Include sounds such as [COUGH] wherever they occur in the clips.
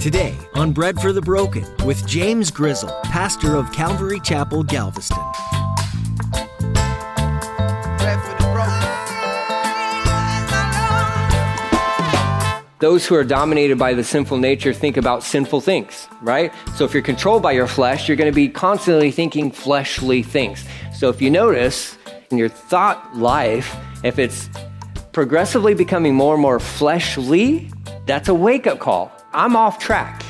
Today on Bread for the Broken with James Grizzle, pastor of Calvary Chapel, Galveston. Those who are dominated by the sinful nature think about sinful things, right? So if you're controlled by your flesh, you're going to be constantly thinking fleshly things. So if you notice in your thought life, if it's progressively becoming more and more fleshly, that's a wake up call. I'm off track.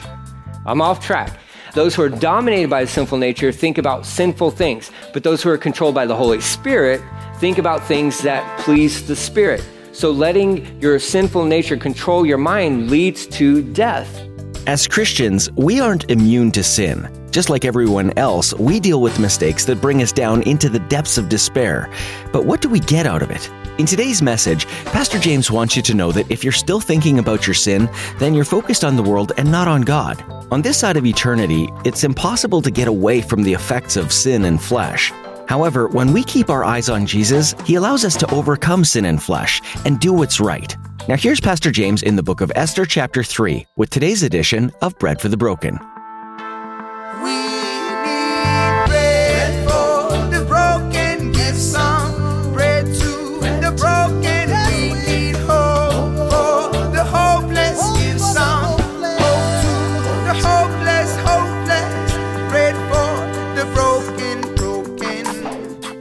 I'm off track. Those who are dominated by the sinful nature think about sinful things, but those who are controlled by the Holy Spirit think about things that please the Spirit. So letting your sinful nature control your mind leads to death. As Christians, we aren't immune to sin. Just like everyone else, we deal with mistakes that bring us down into the depths of despair. But what do we get out of it? In today's message, Pastor James wants you to know that if you're still thinking about your sin, then you're focused on the world and not on God. On this side of eternity, it's impossible to get away from the effects of sin and flesh. However, when we keep our eyes on Jesus, he allows us to overcome sin and flesh and do what's right. Now, here's Pastor James in the book of Esther, chapter 3, with today's edition of Bread for the Broken.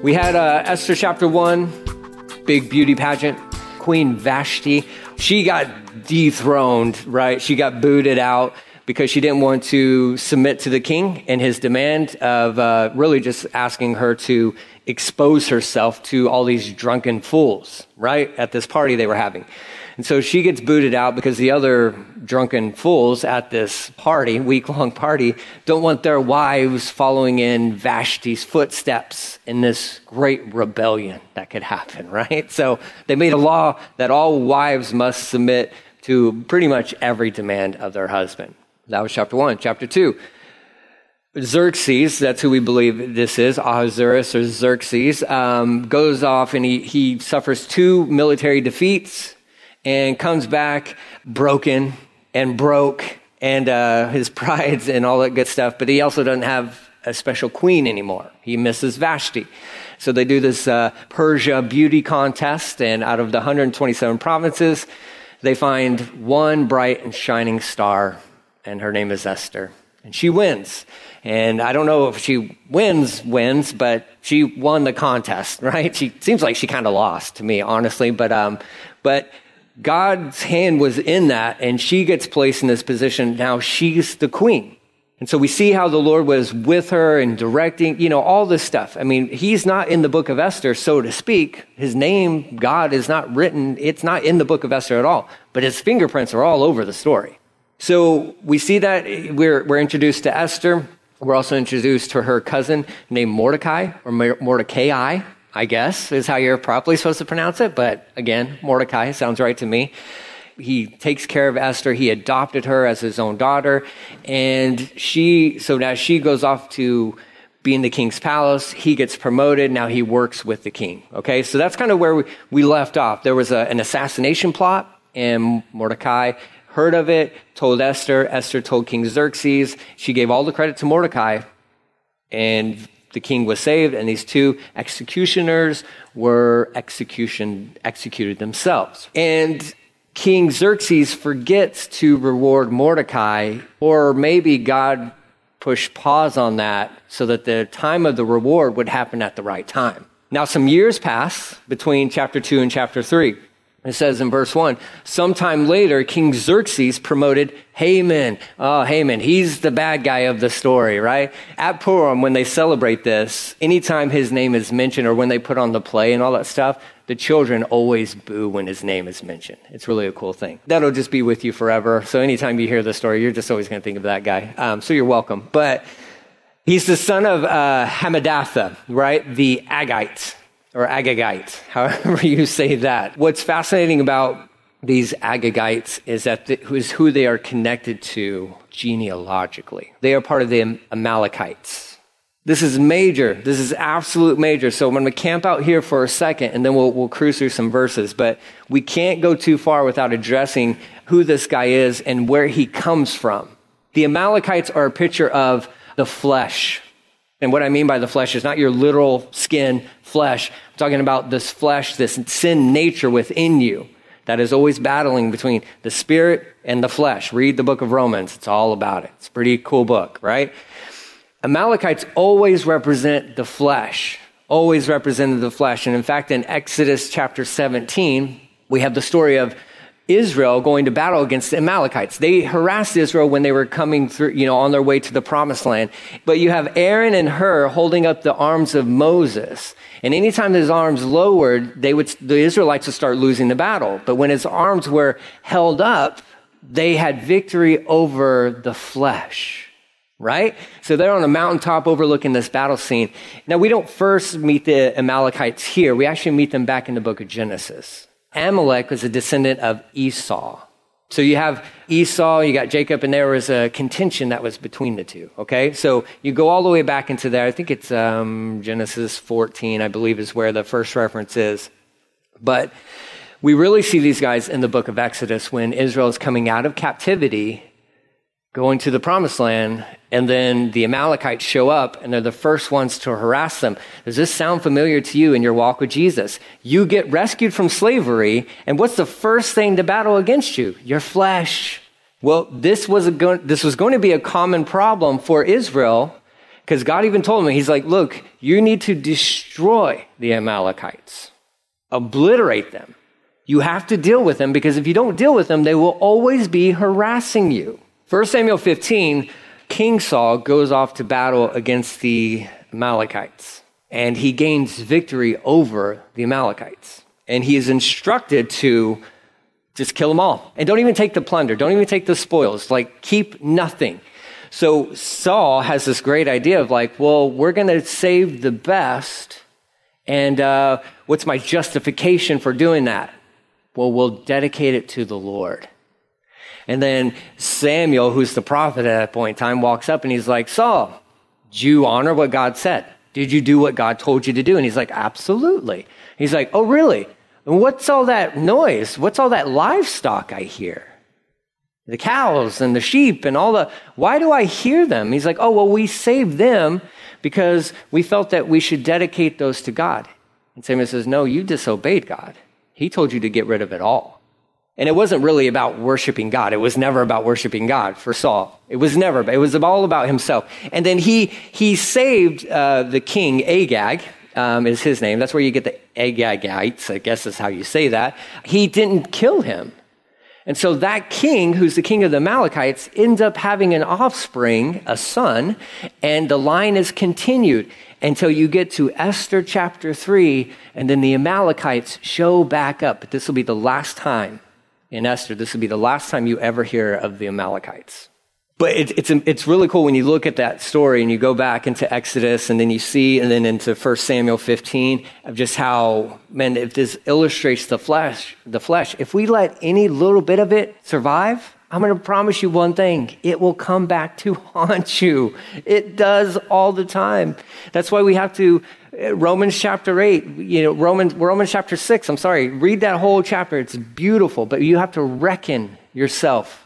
We had uh, Esther chapter 1, big beauty pageant. Queen Vashti, she got dethroned, right? She got booted out because she didn't want to submit to the king and his demand of uh, really just asking her to expose herself to all these drunken fools, right? At this party they were having. And so she gets booted out because the other drunken fools at this party, week long party, don't want their wives following in Vashti's footsteps in this great rebellion that could happen, [LAUGHS] right? So they made a law that all wives must submit to pretty much every demand of their husband. That was chapter one. Chapter two. Xerxes, that's who we believe this is, Ahasuerus or Xerxes, um, goes off and he, he suffers two military defeats and comes back broken and broke and uh, his [LAUGHS] prides and all that good stuff. But he also doesn't have a special queen anymore. He misses Vashti. So they do this uh, Persia beauty contest, and out of the 127 provinces, they find one bright and shining star, and her name is Esther. And she wins. And I don't know if she wins, wins, but she won the contest, [LAUGHS] right? She seems like she kind of lost to me, honestly. But, um, but God's hand was in that, and she gets placed in this position. Now she's the queen. And so we see how the Lord was with her and directing, you know, all this stuff. I mean, he's not in the book of Esther, so to speak. His name, God, is not written, it's not in the book of Esther at all, but his fingerprints are all over the story. So we see that we're, we're introduced to Esther. We're also introduced to her cousin named Mordecai or Mordecai. I guess is how you're properly supposed to pronounce it. But again, Mordecai sounds right to me. He takes care of Esther. He adopted her as his own daughter. And she, so now she goes off to be in the king's palace. He gets promoted. Now he works with the king. Okay. So that's kind of where we, we left off. There was a, an assassination plot and Mordecai heard of it, told Esther. Esther told King Xerxes. She gave all the credit to Mordecai. And the king was saved, and these two executioners were execution, executed themselves. And King Xerxes forgets to reward Mordecai, or maybe God pushed pause on that so that the time of the reward would happen at the right time. Now, some years pass between chapter 2 and chapter 3. It says in verse 1 Sometime later, King Xerxes promoted Haman. Oh, Haman, he's the bad guy of the story, right? At Purim, when they celebrate this, anytime his name is mentioned or when they put on the play and all that stuff, the children always boo when his name is mentioned. It's really a cool thing. That'll just be with you forever. So anytime you hear the story, you're just always going to think of that guy. Um, so you're welcome. But he's the son of uh, Hammedatha, right? The Agite or Agagite, [LAUGHS] however you say that. What's fascinating about these Agagites is that the, is who they are connected to genealogically. They are part of the Amalekites. This is major. This is absolute major. So I'm going to camp out here for a second and then we'll, we'll cruise through some verses. But we can't go too far without addressing who this guy is and where he comes from. The Amalekites are a picture of the flesh. And what I mean by the flesh is not your literal skin flesh. I'm talking about this flesh, this sin nature within you that is always battling between the spirit and the flesh. Read the book of Romans. It's all about it. It's a pretty cool book, right? Amalekites always represent the flesh, always represented the flesh. And in fact, in Exodus chapter 17, we have the story of Israel going to battle against the Amalekites. They harassed Israel when they were coming through, you know, on their way to the promised land. But you have Aaron and Hur holding up the arms of Moses. And anytime his arms lowered, they would, the Israelites would start losing the battle. But when his arms were held up, they had victory over the flesh. Right? So they're on a mountaintop overlooking this battle scene. Now, we don't first meet the Amalekites here. We actually meet them back in the book of Genesis. Amalek was a descendant of Esau. So you have Esau, you got Jacob, and there was a contention that was between the two. Okay, so you go all the way back into there. I think it's um, Genesis 14, I believe, is where the first reference is. But we really see these guys in the book of Exodus when Israel is coming out of captivity going to the promised land, and then the Amalekites show up and they're the first ones to harass them. Does this sound familiar to you in your walk with Jesus? You get rescued from slavery, and what's the first thing to battle against you? Your flesh. Well, this was, go- this was going to be a common problem for Israel because God even told me, He's like, look, you need to destroy the Amalekites, obliterate them. You have to deal with them because if you don't deal with them, they will always be harassing you. 1 Samuel 15, King Saul goes off to battle against the Amalekites, and he gains victory over the Amalekites. And he is instructed to just kill them all. And don't even take the plunder, don't even take the spoils, like keep nothing. So Saul has this great idea of like, well, we're going to save the best. And uh, what's my justification for doing that? Well, we'll dedicate it to the Lord. And then Samuel, who's the prophet at that point in time, walks up and he's like, Saul, do you honor what God said? Did you do what God told you to do? And he's like, absolutely. He's like, oh, really? And what's all that noise? What's all that livestock I hear? The cows and the sheep and all the, why do I hear them? He's like, oh, well, we saved them because we felt that we should dedicate those to God. And Samuel says, no, you disobeyed God. He told you to get rid of it all. And it wasn't really about worshiping God. It was never about worshiping God for Saul. It was never. It was all about himself. And then he he saved uh, the king Agag. Um, is his name. That's where you get the Agagites. I guess is how you say that. He didn't kill him. And so that king, who's the king of the Amalekites, ends up having an offspring, a son, and the line is continued until you get to Esther chapter 3, and then the Amalekites show back up. But this will be the last time in Esther, this would be the last time you ever hear of the Amalekites. But it, it's, it's really cool when you look at that story and you go back into Exodus and then you see, and then into 1 Samuel 15, of just how, man, if this illustrates the flesh, the flesh, if we let any little bit of it survive, I'm going to promise you one thing. It will come back to [LAUGHS] haunt you. It does all the time. That's why we have to Romans chapter 8, you know, Romans, Romans chapter 6, I'm sorry, read that whole chapter. It's beautiful, but you have to reckon yourself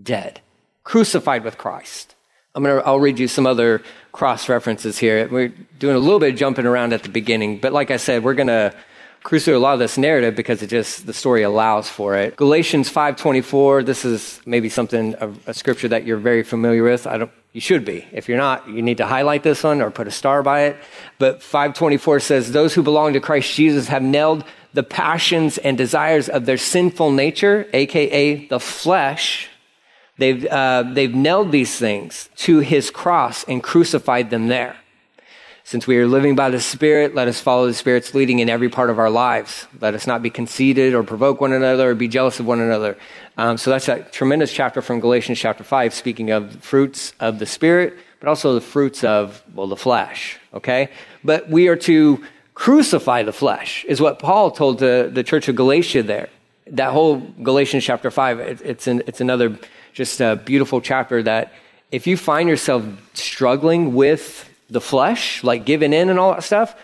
dead, crucified with Christ. I'm gonna, I'll read you some other cross references here. We're doing a little bit of jumping around at the beginning, but like I said, we're going to cruise through a lot of this narrative because it just, the story allows for it. Galatians 5.24, this is maybe something, a, a scripture that you're very familiar with. I don't, you should be. If you're not, you need to highlight this one or put a star by it. But 524 says, Those who belong to Christ Jesus have nailed the passions and desires of their sinful nature, aka the flesh. They've, uh, they've nailed these things to his cross and crucified them there. Since we are living by the Spirit, let us follow the Spirit's leading in every part of our lives. Let us not be conceited or provoke one another or be jealous of one another. Um, so that's a tremendous chapter from Galatians chapter 5, speaking of fruits of the Spirit, but also the fruits of, well, the flesh, okay? But we are to crucify the flesh, is what Paul told the, the church of Galatia there. That whole Galatians chapter 5, it, it's, an, it's another just a beautiful chapter that if you find yourself struggling with the flesh, like giving in and all that stuff,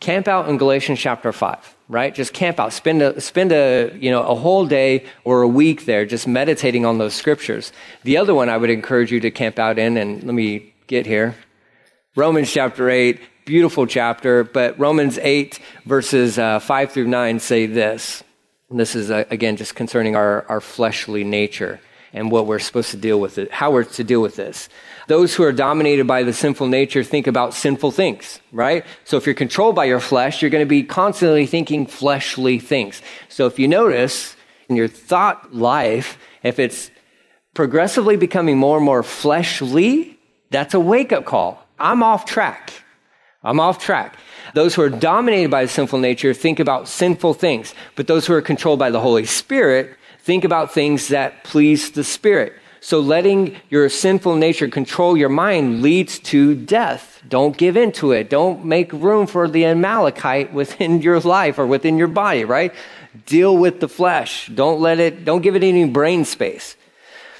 camp out in Galatians chapter 5, right? Just camp out. Spend a, spend a, you know, a whole day or a week there just meditating on those scriptures. The other one I would encourage you to camp out in, and let me get here. Romans chapter 8, beautiful chapter, but Romans 8 verses uh, 5 through 9 say this. And this is, uh, again, just concerning our, our fleshly nature and what we're supposed to deal with it, how we're to deal with this. Those who are dominated by the sinful nature think about sinful things, right? So if you're controlled by your flesh, you're going to be constantly thinking fleshly things. So if you notice in your thought life, if it's progressively becoming more and more fleshly, that's a wake up call. I'm off track. I'm off track. Those who are dominated by the sinful nature think about sinful things, but those who are controlled by the Holy Spirit think about things that please the Spirit. So letting your sinful nature control your mind leads to death. Don't give in to it. Don't make room for the Amalekite within [LAUGHS] your life or within your body, right? Deal with the flesh. Don't let it, don't give it any brain space.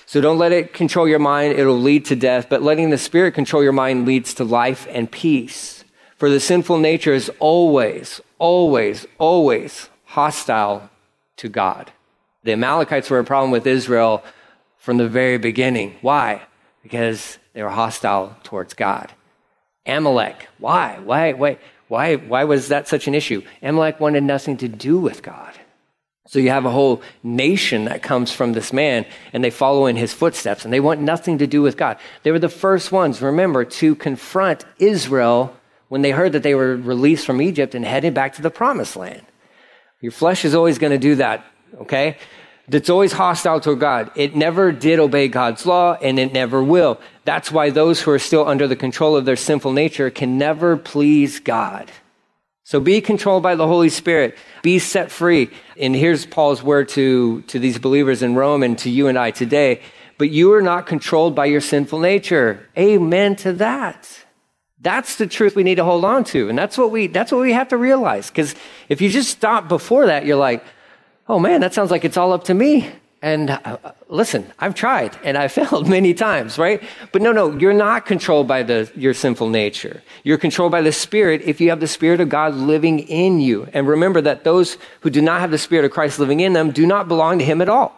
So don't let it control your mind. It'll lead to death. But letting the Spirit control your mind leads to life and peace. For the sinful nature is always, always, always hostile to God. The Amalekites were a problem with Israel from the very beginning. Why? Because they were hostile towards God. Amalek, why? Why, why, why, why was that such an issue? Amalek wanted nothing to do with God. So you have a whole nation that comes from this man and they follow in his footsteps and they want nothing to do with God. They were the first ones, remember, to confront Israel when they heard that they were released from Egypt and headed back to the promised land. Your flesh is always going to do that, okay? that's always hostile to God. It never did obey God's law and it never will. That's why those who are still under the control of their sinful nature can never please God. So be controlled by the Holy Spirit. Be set free. And here's Paul's word to, to these believers in Rome and to you and I today. But you are not controlled by your sinful nature. Amen to that. That's the truth we need to hold on to. And that's what we, that's what we have to realize. Because if you just stop before that, you're like, oh man, that sounds like it's all up to me. And uh, listen, I've tried and I've [LAUGHS] failed many times, right? But no, no, you're not controlled by the, your sinful nature. You're controlled by the Spirit if you have the Spirit of God living in you. And remember that those who do not have the Spirit of Christ living in them do not belong to Him at all.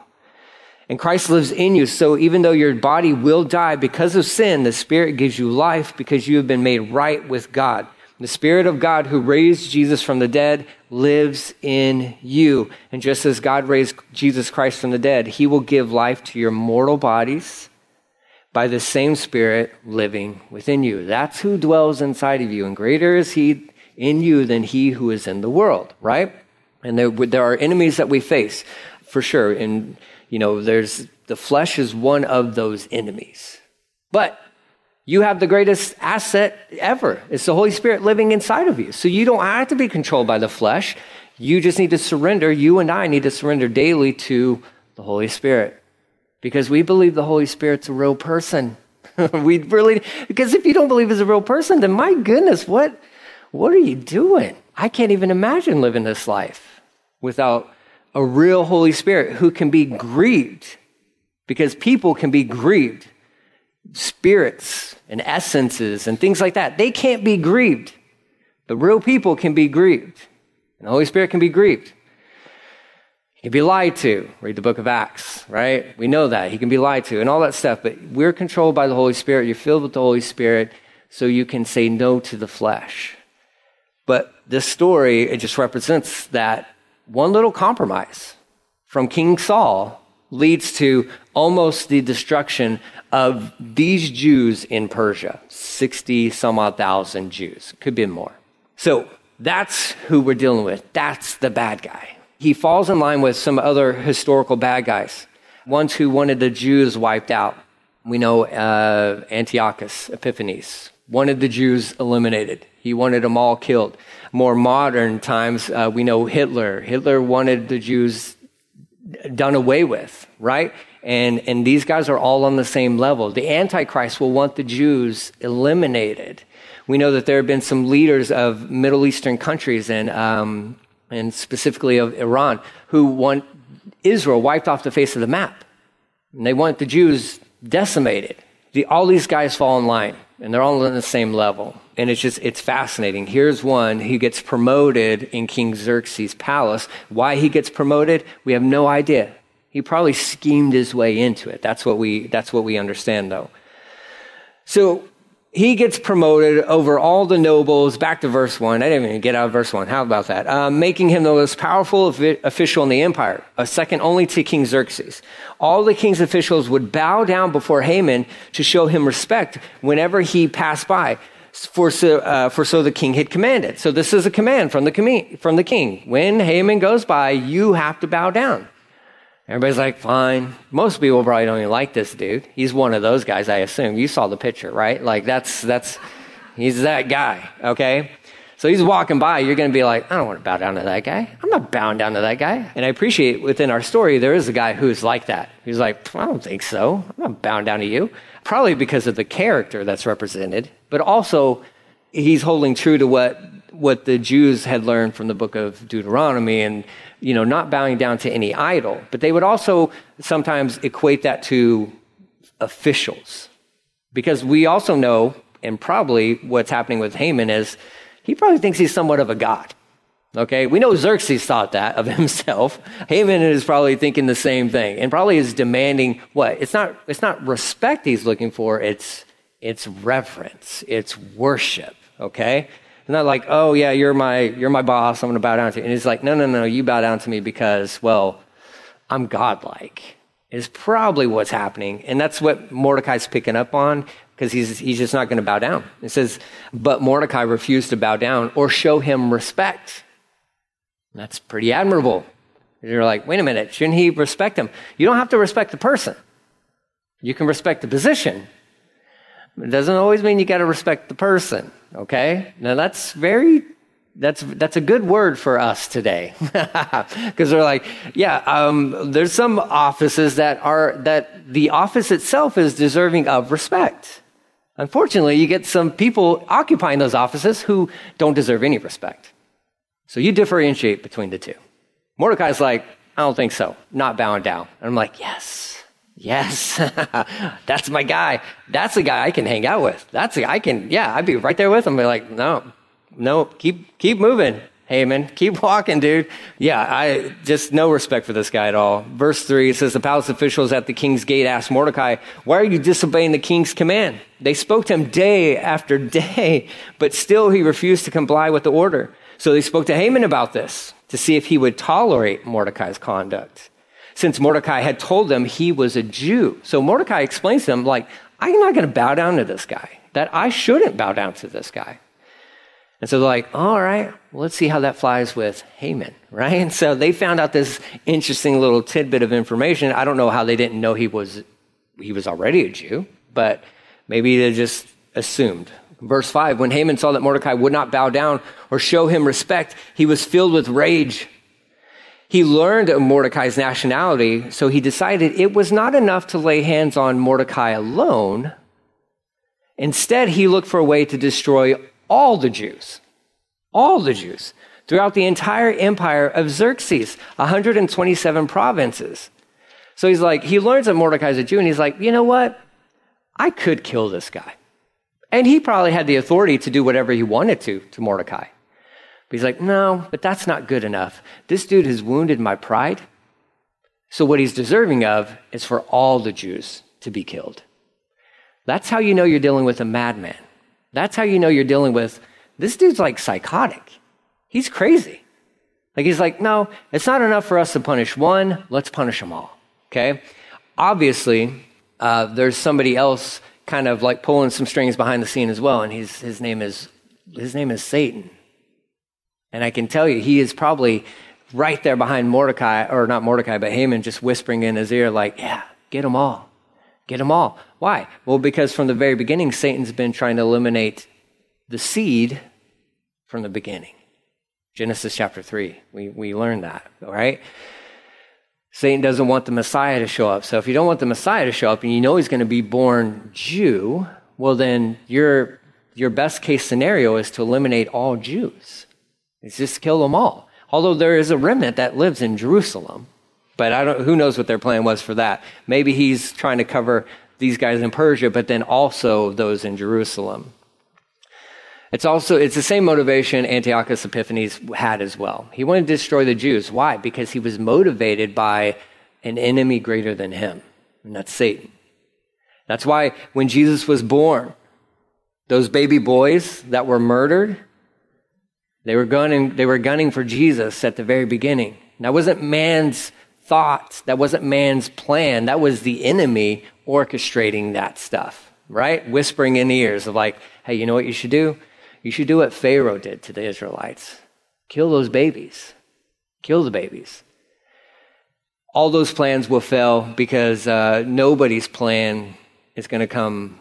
And Christ lives in you. So even though your body will die because of sin, the Spirit gives you life because you have been made right with God. The Spirit of God who raised Jesus from the dead lives in you. And just as God raised Jesus Christ from the dead, he will give life to your mortal bodies by the same Spirit living within you. That's who dwells inside of you. And greater is he in you than he who is in the world, right? And there, there are enemies that we face, for sure. And, you know, there's the flesh is one of those enemies. But you have the greatest asset ever. It's the Holy Spirit living inside of you. So you don't have to be controlled by the flesh. You just need to surrender. You and I need to surrender daily to the Holy Spirit because we believe the Holy Spirit's a real person. [LAUGHS] we really, because if you don't believe he's a real person, then my goodness, what, what are you doing? I can't even imagine living this life without a real Holy Spirit who can be grieved because people can be grieved spirits and essences and things like that. They can't be grieved. The real people can be grieved. And the Holy Spirit can be grieved. He can be lied to. Read the book of Acts, right? We know that. He can be lied to and all that stuff. But we're controlled by the Holy Spirit. You're filled with the Holy Spirit so you can say no to the flesh. But this story, it just represents that one little compromise from King Saul leads to almost the destruction of these Jews in Persia 60 some odd thousand Jews, could be more. So that's who we're dealing with. That's the bad guy. He falls in line with some other historical bad guys, ones who wanted the Jews wiped out. We know uh, Antiochus Epiphanes wanted the Jews eliminated. He wanted them all killed. More modern times, uh, we know Hitler. Hitler wanted the Jews done away with, right? And, and these guys are all on the same level. The Antichrist will want the Jews eliminated. We know that there have been some leaders of Middle Eastern countries and, um, and specifically of Iran who want Israel wiped off the face of the map. And they want the Jews decimated. the, all these guys fall in line and they're all on the same level. And it's just, it's fascinating. Here's one who gets promoted in King Xerxes' palace. Why he gets promoted, we have no idea. He probably schemed his way into it. That's what we, that's what we understand though. So he gets promoted over all the nobles. Back to verse 1. I didn't even get out of verse 1. How about that? Um, making him the most powerful official in the empire, a second only to King Xerxes. All the king's officials would bow down before Haman to show him respect whenever he passed by. For so, uh, for so the king had commanded. So this is a command from the, from the king. When Haman goes by, you have to bow down. Everybody's like, fine. Most people probably don't even like this dude. He's one of those guys, I assume. You saw the picture, right? Like, that's, that's, he's that guy, okay? So he's walking by. You're to be like, I don't want to bow down to that guy. I'm not bowing down to that guy. And I appreciate within our story, there is a guy who's like that. He's like, I don't think so. I'm not bowing down to you. Probably because of the character that's represented, but also he's holding true to what, what the Jews had learned from the book of Deuteronomy and you know, not bowing down to any idol. But they would also sometimes equate that to officials. Because we also know, and probably what's happening with Haman is he probably thinks he's somewhat of a god. Okay, we know Xerxes thought that of [LAUGHS] himself. Haman is probably thinking the same thing, and probably is demanding what? It's not. It's not respect he's looking for. It's it's reverence. It's worship. Okay, not like, oh yeah, you're my you're my boss. I'm going to bow down to you. And he's like, no, no, no, you bow down to me because, well, I'm godlike. Is probably what's happening, and that's what Mordecai's picking up on because he's he's just not going to bow down. It says, but Mordecai refused to bow down or show him respect. That's pretty admirable. You're like, wait a minute, shouldn't he respect him? You don't have to respect the person. You can respect the position. It doesn't always mean you got to respect the person. Okay? Now that's very that's that's a good word for us today. [LAUGHS] Because they're like yeah um, there's some offices that are that the office itself is deserving of respect. Unfortunately you get some people occupying those offices who don't deserve any respect. So you differentiate between the two. Mordecai's like i don't think so. Not bowing down. And i'm like yes Yes, [LAUGHS] that's my guy. That's the guy I can hang out with. That's the I can. Yeah, I'd be right there with him. Be like, no, no, keep keep moving, Haman. Keep [LAUGHS] walking, dude. Yeah, I just no respect for this guy at all. Verse three it says the palace officials at the king's gate asked Mordecai, "Why are you disobeying the king's command?" They spoke to him day after day, but still he refused to comply with the order. So they spoke to Haman about this to see if he would tolerate Mordecai's conduct since Mordecai had told them he was a Jew. So Mordecai explains to them, like, I'm not going to bow down to this guy, that I shouldn't bow down to this guy. And so they're like, all right, well, let's see how that flies with Haman, [LAUGHS] right? And so they found out this interesting little tidbit of information. I don't know how they didn't know he was, he was already a Jew, but maybe they just assumed. Verse 5 When Haman saw that Mordecai would not bow down or show him respect, he was filled with rage. He learned of Mordecai's nationality, so he decided it was not enough to lay hands on Mordecai alone. Instead, he looked for a way to destroy all the Jews, all the Jews, throughout the entire empire of Xerxes, 127 provinces. So he's like, he learns that Mordecai's a Jew, and he's like, you know what? I could kill this guy. And he probably had the authority to do whatever he wanted to to Mordecai. But he's like, no, but that's not good enough. This dude has wounded my pride. So what he's deserving of is for all the Jews to be killed. That's how you know you're dealing with a madman. That's how you know you're dealing with this dude's like psychotic. He's crazy. Like he's like, no, it's not enough for us to punish one. Let's punish them all. Okay. Obviously, uh, there's somebody else kind of like pulling some strings behind the scene as well, and he's, his name is his name is Satan. And I can tell you, he is probably right there behind Mordecai, or not Mordecai, but Haman, just whispering in his ear, like, yeah, get them all. Get them all. Why? Well, because from the very beginning, Satan's been trying to eliminate the seed from the beginning. Genesis chapter 3, we, we learned that, right? Satan doesn't want the Messiah to show up. So if you don't want the Messiah to show up and you know he's going to be born Jew, well, then your, your best case scenario is to eliminate all Jews. It's just kill them all. Although there is a remnant that lives in Jerusalem. But I don't, who knows what their plan was for that. Maybe he's trying to cover these guys in Persia, but then also those in Jerusalem. It's also it's the same motivation Antiochus Epiphanes had as well. He wanted to destroy the Jews. Why? Because he was motivated by an enemy greater than him, and that's Satan. That's why when Jesus was born, those baby boys that were murdered, they were gunning, they were gunning for Jesus at the very beginning. That wasn't man's thoughts. That wasn't man's plan. That was the enemy orchestrating that stuff, right? Whispering in the ears of like, hey, you know what you should do? You should do what Pharaoh did to the Israelites kill those babies, kill the babies. All those plans will fail because uh, nobody's plan is going to come.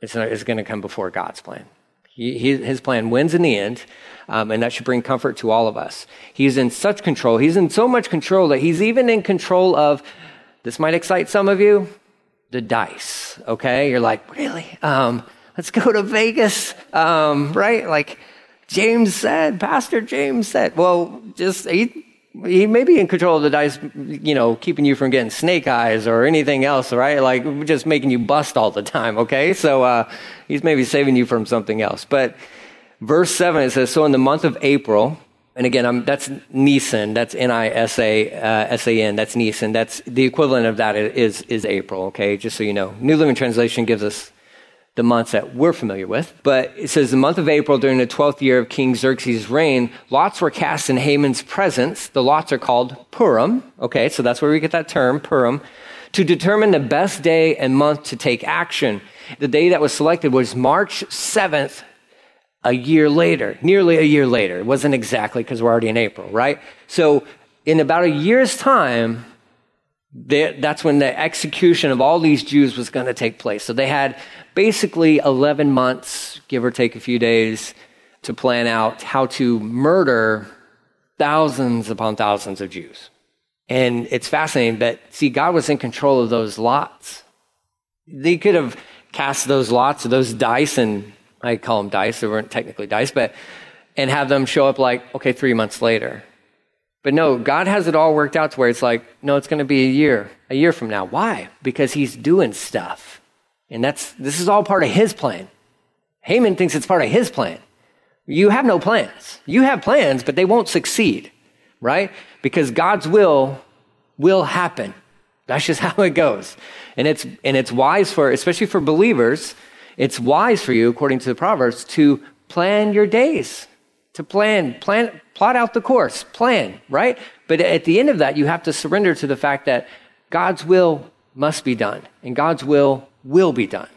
It's, it's going to come before God's plan. His plan wins in the end, um, and that should bring comfort to all of us. He's in such control. He's in so much control that he's even in control of. This might excite some of you. The dice. Okay, you're like, really? Um, let's go to Vegas, um, right? Like James said, Pastor James said. Well, just he may be in control of the dice, you know, keeping you from getting snake eyes or anything else, right? Like just making you bust all the time, okay? So uh, he's maybe saving you from something else. But verse 7, it says, So in the month of April, and again, I'm, that's Nisan, that's N-I-S-A-S-A-N, uh, that's Nisan. That's the equivalent of that is, is April, okay? Just so you know. New Living Translation gives us the months that we're familiar with. But it says the month of April during the 12th year of King Xerxes' reign, lots were cast in Haman's presence. The lots are called Purim. Okay, so that's where we get that term, Purim, to determine the best day and month to take action. The day that was selected was March 7th, a year later, nearly a year later. It wasn't exactly because we're already in April, right? So in about a year's time, that's when the execution of all these Jews was going to take place. So they had basically 11 months, give or take a few days, to plan out how to murder thousands upon thousands of Jews. And it's fascinating that, see, God was in control of those lots. They could have cast those lots, those dice, and I call them dice, they weren't technically dice, but, and have them show up like, okay, three months later. But no, God has it all worked out to where it's like, no, it's going to be a year, a year from now. Why? Because he's doing stuff. And that's, this is all part of his plan. Haman thinks it's part of his plan. You have no plans. You have plans, but they won't succeed, right? Because God's will will happen. That's just [LAUGHS] how it goes. And it's, and it's wise for, especially for believers, it's wise for you, according to the Proverbs, to plan your days, to plan, plan, plot out the course, plan, right? But at the end of that, you have to surrender to the fact that God's will must be done and God's will will be done.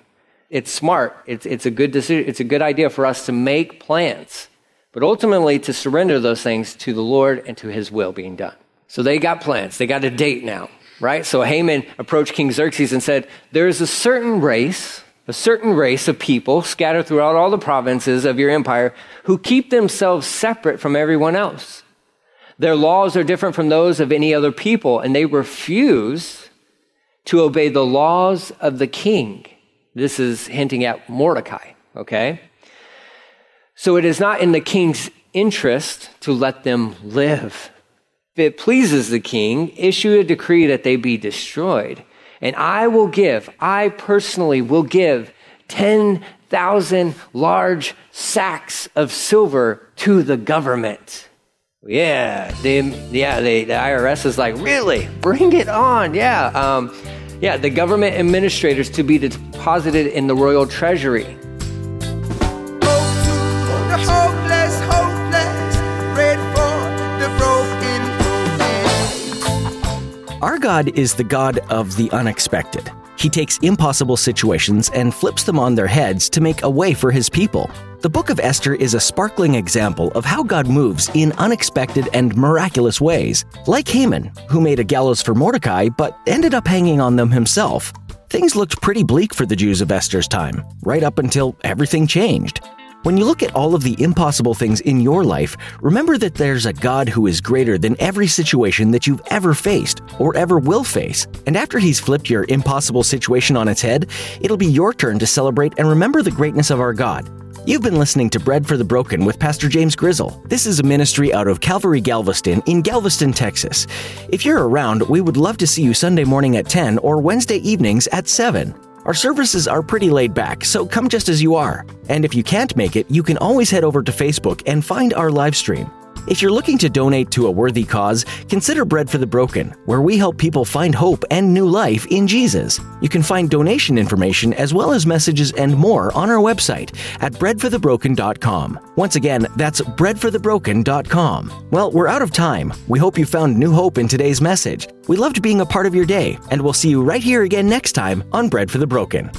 It's smart. It's, it's a good decision. It's a good idea for us to make plans, but ultimately to surrender those things to the Lord and to his will being done. So they got plans. They got a date now, right? So Haman approached King Xerxes and said, there is a certain race a certain race of people scattered throughout all the provinces of your empire who keep themselves separate from everyone else. Their laws are different from those of any other people, and they refuse to obey the laws of the king. This is hinting at Mordecai, okay? So it is not in the king's interest to let them live. If it pleases the king, issue a decree that they be destroyed. And I will give, I personally will give 10,000 large sacks of silver to the government. Yeah, the, yeah, the, the IRS is like, really? Bring it on. Yeah. Um, yeah, the government administrators to be deposited in the royal treasury. God is the God of the unexpected. He takes impossible situations and flips them on their heads to make a way for his people. The book of Esther is a sparkling example of how God moves in unexpected and miraculous ways. Like Haman, who made a gallows for Mordecai but ended up hanging on them himself. Things looked pretty bleak for the Jews of Esther's time, right up until everything changed. When you look at all of the impossible things in your life, remember that there's a God who is greater than every situation that you've ever faced or ever will face. And after He's flipped your impossible situation on its head, it'll be your turn to celebrate and remember the greatness of our God. You've been listening to Bread for the Broken with Pastor James Grizzle. This is a ministry out of Calvary Galveston in Galveston, Texas. If you're around, we would love to see you Sunday morning at 10 or Wednesday evenings at 7. Our services are pretty laid back, so come just as you are. And if you can't make it, you can always head over to Facebook and find our live stream. If you're looking to donate to a worthy cause, consider Bread for the Broken, where we help people find hope and new life in Jesus. You can find donation information as well as messages and more on our website at breadforthebroken.com. Once again, that's breadforthebroken.com. Well, we're out of time. We hope you found new hope in today's message. We loved being a part of your day, and we'll see you right here again next time on Bread for the Broken.